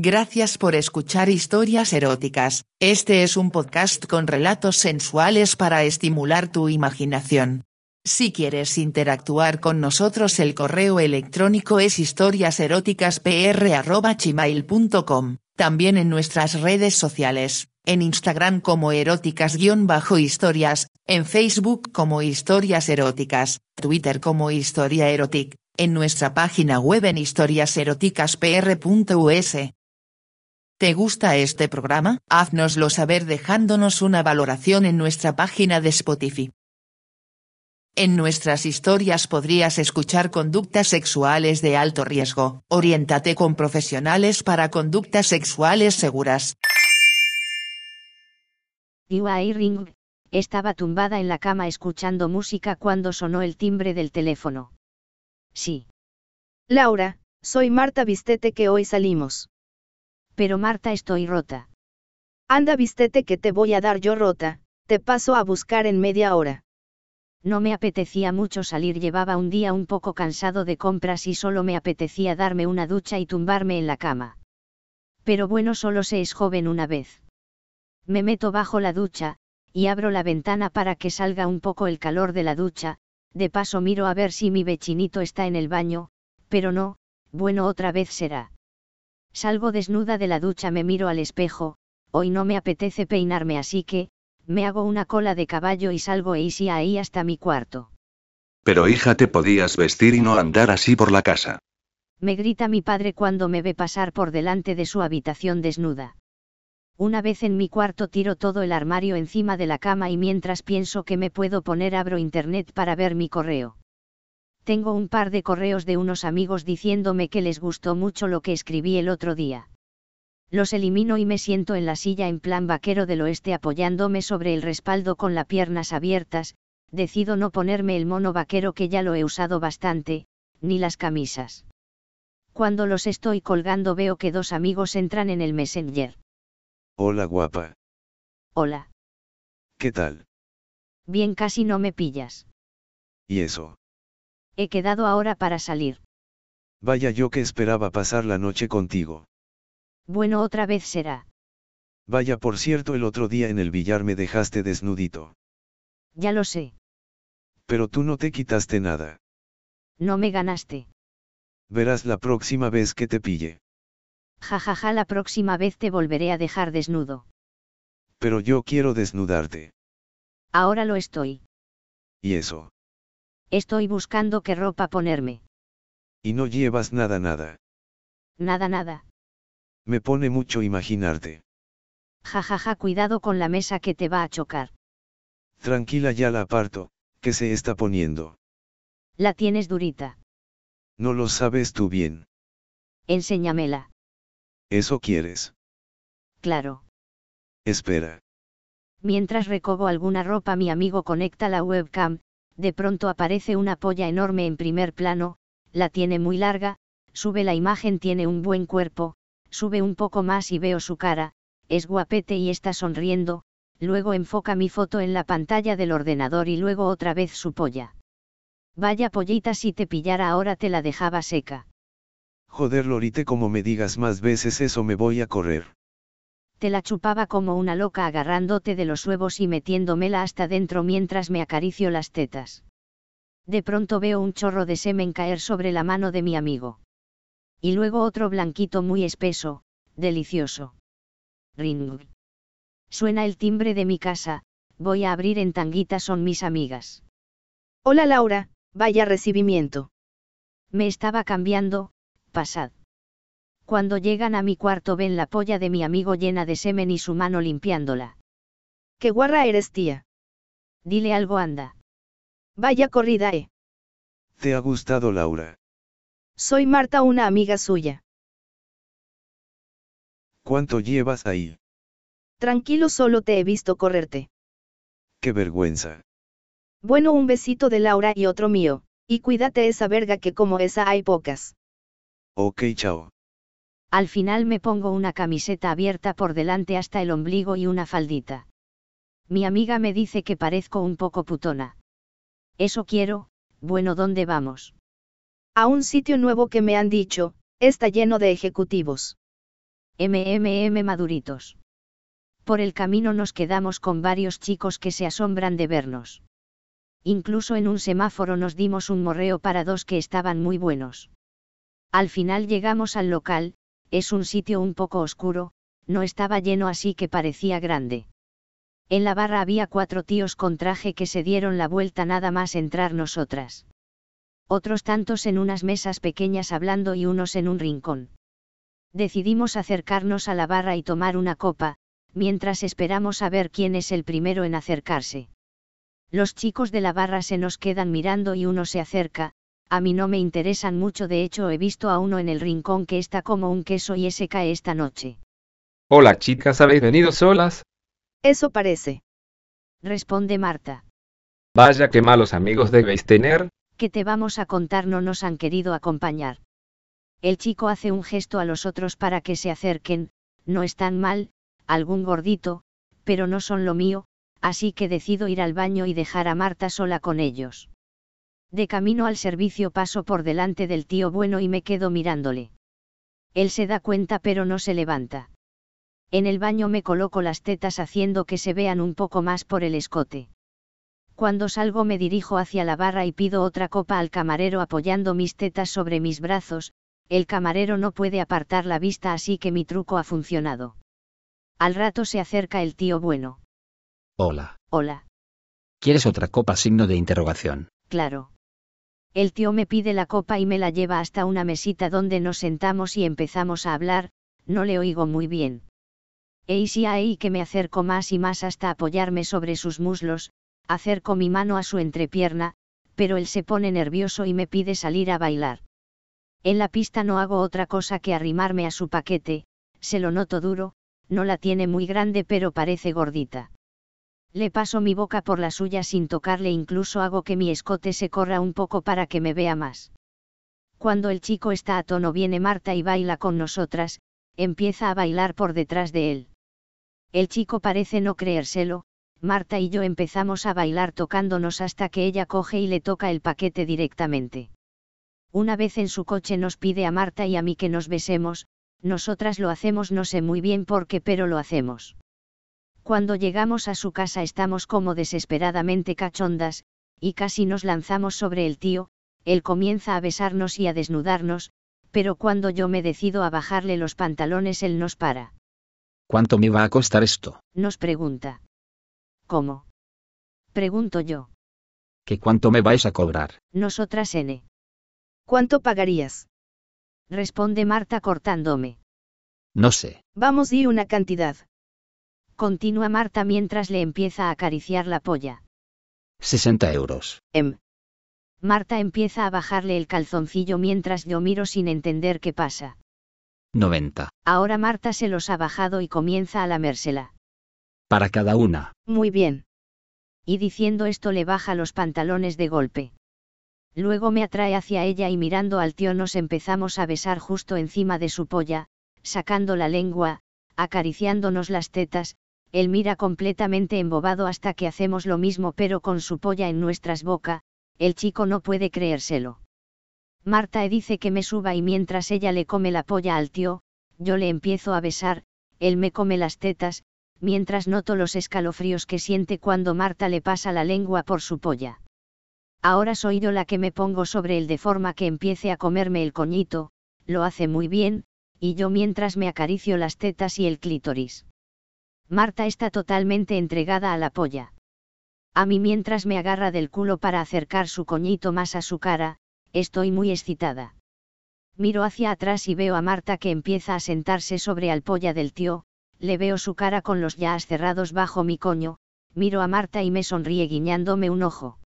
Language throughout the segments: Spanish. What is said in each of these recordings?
Gracias por escuchar historias eróticas. Este es un podcast con relatos sensuales para estimular tu imaginación. Si quieres interactuar con nosotros el correo electrónico es historiaseroticaspr.gmail.com, también en nuestras redes sociales, en Instagram como eróticas-historias, en Facebook como historias eróticas, Twitter como historia erotic, en nuestra página web en historiaseroticaspr.us. ¿Te gusta este programa? Haznoslo saber dejándonos una valoración en nuestra página de Spotify. En nuestras historias podrías escuchar conductas sexuales de alto riesgo. Oriéntate con profesionales para conductas sexuales seguras. Iwai Ring, estaba tumbada en la cama escuchando música cuando sonó el timbre del teléfono. Sí. Laura, soy Marta Vistete que hoy salimos. Pero Marta estoy rota. Anda Vistete que te voy a dar yo rota, te paso a buscar en media hora. No me apetecía mucho salir, llevaba un día un poco cansado de compras y solo me apetecía darme una ducha y tumbarme en la cama. Pero bueno, solo se es joven una vez. Me meto bajo la ducha, y abro la ventana para que salga un poco el calor de la ducha, de paso miro a ver si mi vechinito está en el baño, pero no, bueno otra vez será. Salgo desnuda de la ducha, me miro al espejo, hoy no me apetece peinarme así que, me hago una cola de caballo y salgo easy ahí hasta mi cuarto. Pero hija, te podías vestir y no andar así por la casa. Me grita mi padre cuando me ve pasar por delante de su habitación desnuda. Una vez en mi cuarto tiro todo el armario encima de la cama y mientras pienso que me puedo poner abro internet para ver mi correo. Tengo un par de correos de unos amigos diciéndome que les gustó mucho lo que escribí el otro día. Los elimino y me siento en la silla en plan vaquero del oeste apoyándome sobre el respaldo con las piernas abiertas, decido no ponerme el mono vaquero que ya lo he usado bastante, ni las camisas. Cuando los estoy colgando veo que dos amigos entran en el Messenger. Hola guapa. Hola. ¿Qué tal? Bien casi no me pillas. ¿Y eso? He quedado ahora para salir. Vaya yo que esperaba pasar la noche contigo. Bueno, otra vez será. Vaya, por cierto, el otro día en el billar me dejaste desnudito. Ya lo sé. Pero tú no te quitaste nada. No me ganaste. Verás la próxima vez que te pille. Ja ja ja, la próxima vez te volveré a dejar desnudo. Pero yo quiero desnudarte. Ahora lo estoy. ¿Y eso? Estoy buscando qué ropa ponerme. Y no llevas nada nada. Nada nada. Me pone mucho imaginarte. Ja ja ja, cuidado con la mesa que te va a chocar. Tranquila ya la aparto, que se está poniendo. La tienes durita. No lo sabes tú bien. Enséñamela. ¿Eso quieres? Claro. Espera. Mientras recobo alguna ropa mi amigo conecta la webcam, de pronto aparece una polla enorme en primer plano, la tiene muy larga, sube la imagen tiene un buen cuerpo, sube un poco más y veo su cara, es guapete y está sonriendo, luego enfoca mi foto en la pantalla del ordenador y luego otra vez su polla. Vaya pollita si te pillara ahora te la dejaba seca. Joder Lorite como me digas más veces eso me voy a correr. Te la chupaba como una loca agarrándote de los huevos y metiéndomela hasta dentro mientras me acaricio las tetas. De pronto veo un chorro de semen caer sobre la mano de mi amigo. Y luego otro blanquito muy espeso, delicioso. Ring. Suena el timbre de mi casa, voy a abrir en tanguita son mis amigas. Hola Laura, vaya recibimiento. Me estaba cambiando, pasad. Cuando llegan a mi cuarto ven la polla de mi amigo llena de semen y su mano limpiándola. Qué guarra eres tía. Dile algo anda. Vaya corrida, eh. ¿Te ha gustado Laura? Soy Marta, una amiga suya. ¿Cuánto llevas ahí? Tranquilo, solo te he visto correrte. Qué vergüenza. Bueno, un besito de Laura y otro mío, y cuídate esa verga que como esa hay pocas. Ok, chao. Al final me pongo una camiseta abierta por delante hasta el ombligo y una faldita. Mi amiga me dice que parezco un poco putona. Eso quiero, bueno, ¿dónde vamos? A un sitio nuevo que me han dicho, está lleno de ejecutivos. MMM maduritos. Por el camino nos quedamos con varios chicos que se asombran de vernos. Incluso en un semáforo nos dimos un morreo para dos que estaban muy buenos. Al final llegamos al local, es un sitio un poco oscuro, no estaba lleno así que parecía grande. En la barra había cuatro tíos con traje que se dieron la vuelta nada más entrar nosotras. Otros tantos en unas mesas pequeñas hablando y unos en un rincón. Decidimos acercarnos a la barra y tomar una copa, mientras esperamos a ver quién es el primero en acercarse. Los chicos de la barra se nos quedan mirando y uno se acerca, a mí no me interesan mucho de hecho he visto a uno en el rincón que está como un queso y ese cae esta noche. Hola chicas, ¿habéis venido solas? Eso parece. Responde Marta. Vaya que malos amigos debéis tener. Que te vamos a contar no nos han querido acompañar. El chico hace un gesto a los otros para que se acerquen, no están mal, algún gordito, pero no son lo mío, así que decido ir al baño y dejar a Marta sola con ellos. De camino al servicio paso por delante del tío bueno y me quedo mirándole. Él se da cuenta pero no se levanta. En el baño me coloco las tetas haciendo que se vean un poco más por el escote. Cuando salgo me dirijo hacia la barra y pido otra copa al camarero apoyando mis tetas sobre mis brazos, el camarero no puede apartar la vista así que mi truco ha funcionado. Al rato se acerca el tío bueno. Hola. Hola. ¿Quieres otra copa signo de interrogación? Claro. El tío me pide la copa y me la lleva hasta una mesita donde nos sentamos y empezamos a hablar, no le oigo muy bien. E si ahí que me acerco más y más hasta apoyarme sobre sus muslos, acerco mi mano a su entrepierna, pero él se pone nervioso y me pide salir a bailar. En la pista no hago otra cosa que arrimarme a su paquete, se lo noto duro, no la tiene muy grande pero parece gordita. Le paso mi boca por la suya sin tocarle, incluso hago que mi escote se corra un poco para que me vea más. Cuando el chico está a tono viene Marta y baila con nosotras, empieza a bailar por detrás de él. El chico parece no creérselo, Marta y yo empezamos a bailar tocándonos hasta que ella coge y le toca el paquete directamente. Una vez en su coche nos pide a Marta y a mí que nos besemos, nosotras lo hacemos no sé muy bien por qué pero lo hacemos. Cuando llegamos a su casa estamos como desesperadamente cachondas, y casi nos lanzamos sobre el tío, él comienza a besarnos y a desnudarnos, pero cuando yo me decido a bajarle los pantalones él nos para. ¿Cuánto me va a costar esto? Nos pregunta. ¿Cómo? Pregunto yo. ¿Qué cuánto me vais a cobrar? Nosotras N. ¿Cuánto pagarías? Responde Marta cortándome. No sé. Vamos y una cantidad continúa Marta mientras le empieza a acariciar la polla. 60 euros. Em. Marta empieza a bajarle el calzoncillo mientras yo miro sin entender qué pasa. 90. Ahora Marta se los ha bajado y comienza a lamérsela. Para cada una. Muy bien. Y diciendo esto le baja los pantalones de golpe. Luego me atrae hacia ella y mirando al tío nos empezamos a besar justo encima de su polla, sacando la lengua, acariciándonos las tetas, él mira completamente embobado hasta que hacemos lo mismo pero con su polla en nuestras bocas, el chico no puede creérselo. Marta dice que me suba y mientras ella le come la polla al tío, yo le empiezo a besar, él me come las tetas, mientras noto los escalofríos que siente cuando Marta le pasa la lengua por su polla. Ahora soy yo la que me pongo sobre él de forma que empiece a comerme el coñito, lo hace muy bien, y yo mientras me acaricio las tetas y el clítoris. Marta está totalmente entregada a la polla. A mí mientras me agarra del culo para acercar su coñito más a su cara, estoy muy excitada. Miro hacia atrás y veo a Marta que empieza a sentarse sobre al polla del tío, le veo su cara con los ya cerrados bajo mi coño, miro a Marta y me sonríe guiñándome un ojo.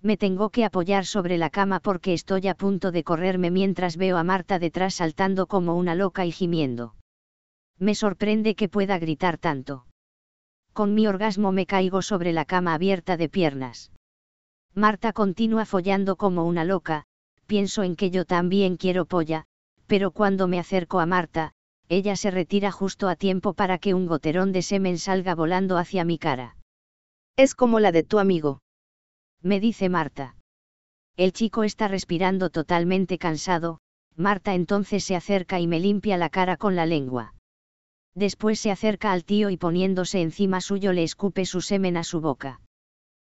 Me tengo que apoyar sobre la cama porque estoy a punto de correrme mientras veo a Marta detrás saltando como una loca y gimiendo. Me sorprende que pueda gritar tanto. Con mi orgasmo me caigo sobre la cama abierta de piernas. Marta continúa follando como una loca, pienso en que yo también quiero polla, pero cuando me acerco a Marta, ella se retira justo a tiempo para que un goterón de semen salga volando hacia mi cara. Es como la de tu amigo. Me dice Marta. El chico está respirando totalmente cansado, Marta entonces se acerca y me limpia la cara con la lengua. Después se acerca al tío y poniéndose encima suyo le escupe su semen a su boca.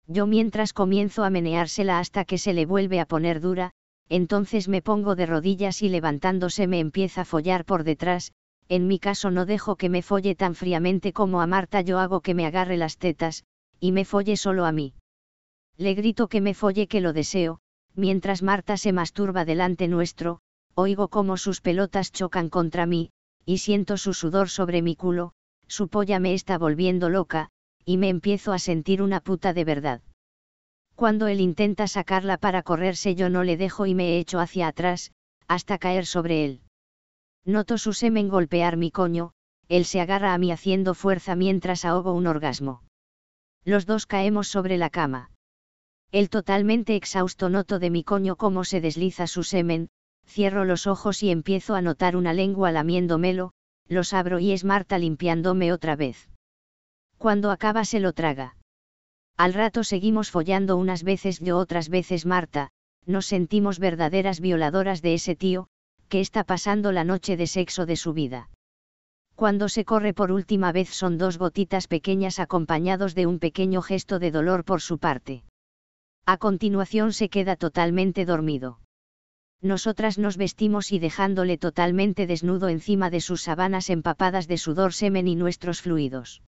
Yo mientras comienzo a meneársela hasta que se le vuelve a poner dura, entonces me pongo de rodillas y levantándose me empieza a follar por detrás, en mi caso no dejo que me folle tan fríamente como a Marta yo hago que me agarre las tetas, y me folle solo a mí. Le grito que me folle que lo deseo, mientras Marta se masturba delante nuestro, oigo cómo sus pelotas chocan contra mí, y siento su sudor sobre mi culo, su polla me está volviendo loca, y me empiezo a sentir una puta de verdad. Cuando él intenta sacarla para correrse yo no le dejo y me echo hacia atrás, hasta caer sobre él. Noto su semen golpear mi coño, él se agarra a mí haciendo fuerza mientras ahogo un orgasmo. Los dos caemos sobre la cama. Él totalmente exhausto noto de mi coño cómo se desliza su semen, cierro los ojos y empiezo a notar una lengua lamiéndomelo, los abro y es Marta limpiándome otra vez. Cuando acaba se lo traga. Al rato seguimos follando unas veces yo otras veces Marta, nos sentimos verdaderas violadoras de ese tío, que está pasando la noche de sexo de su vida. Cuando se corre por última vez son dos gotitas pequeñas acompañados de un pequeño gesto de dolor por su parte. A continuación se queda totalmente dormido. Nosotras nos vestimos y dejándole totalmente desnudo encima de sus sabanas empapadas de sudor semen y nuestros fluidos.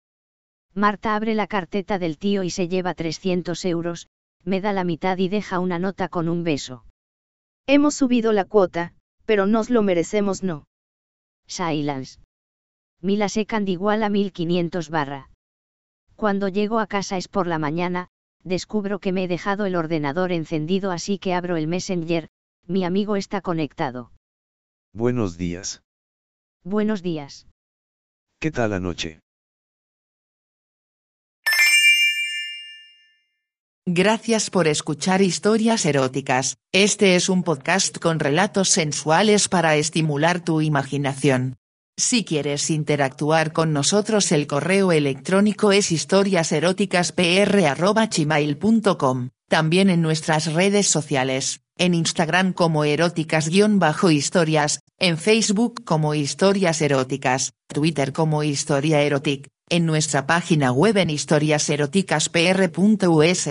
Marta abre la carteta del tío y se lleva 300 euros, me da la mitad y deja una nota con un beso. Hemos subido la cuota, pero nos lo merecemos no. Silence. Mila secand igual a 1500 barra. Cuando llego a casa es por la mañana, descubro que me he dejado el ordenador encendido así que abro el Messenger, mi amigo está conectado. Buenos días. Buenos días. ¿Qué tal anoche? Gracias por escuchar historias eróticas. Este es un podcast con relatos sensuales para estimular tu imaginación. Si quieres interactuar con nosotros el correo electrónico es historiaseroticaspr.gmail.com, también en nuestras redes sociales, en Instagram como eróticas-historias, en Facebook como historias eróticas, Twitter como historia erotic, en nuestra página web en historiaseroticaspr.us.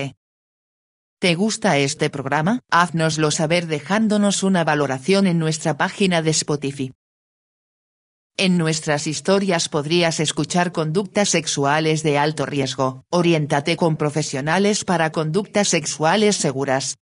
¿Te gusta este programa? Haznoslo saber dejándonos una valoración en nuestra página de Spotify. En nuestras historias podrías escuchar conductas sexuales de alto riesgo. Oriéntate con profesionales para conductas sexuales seguras.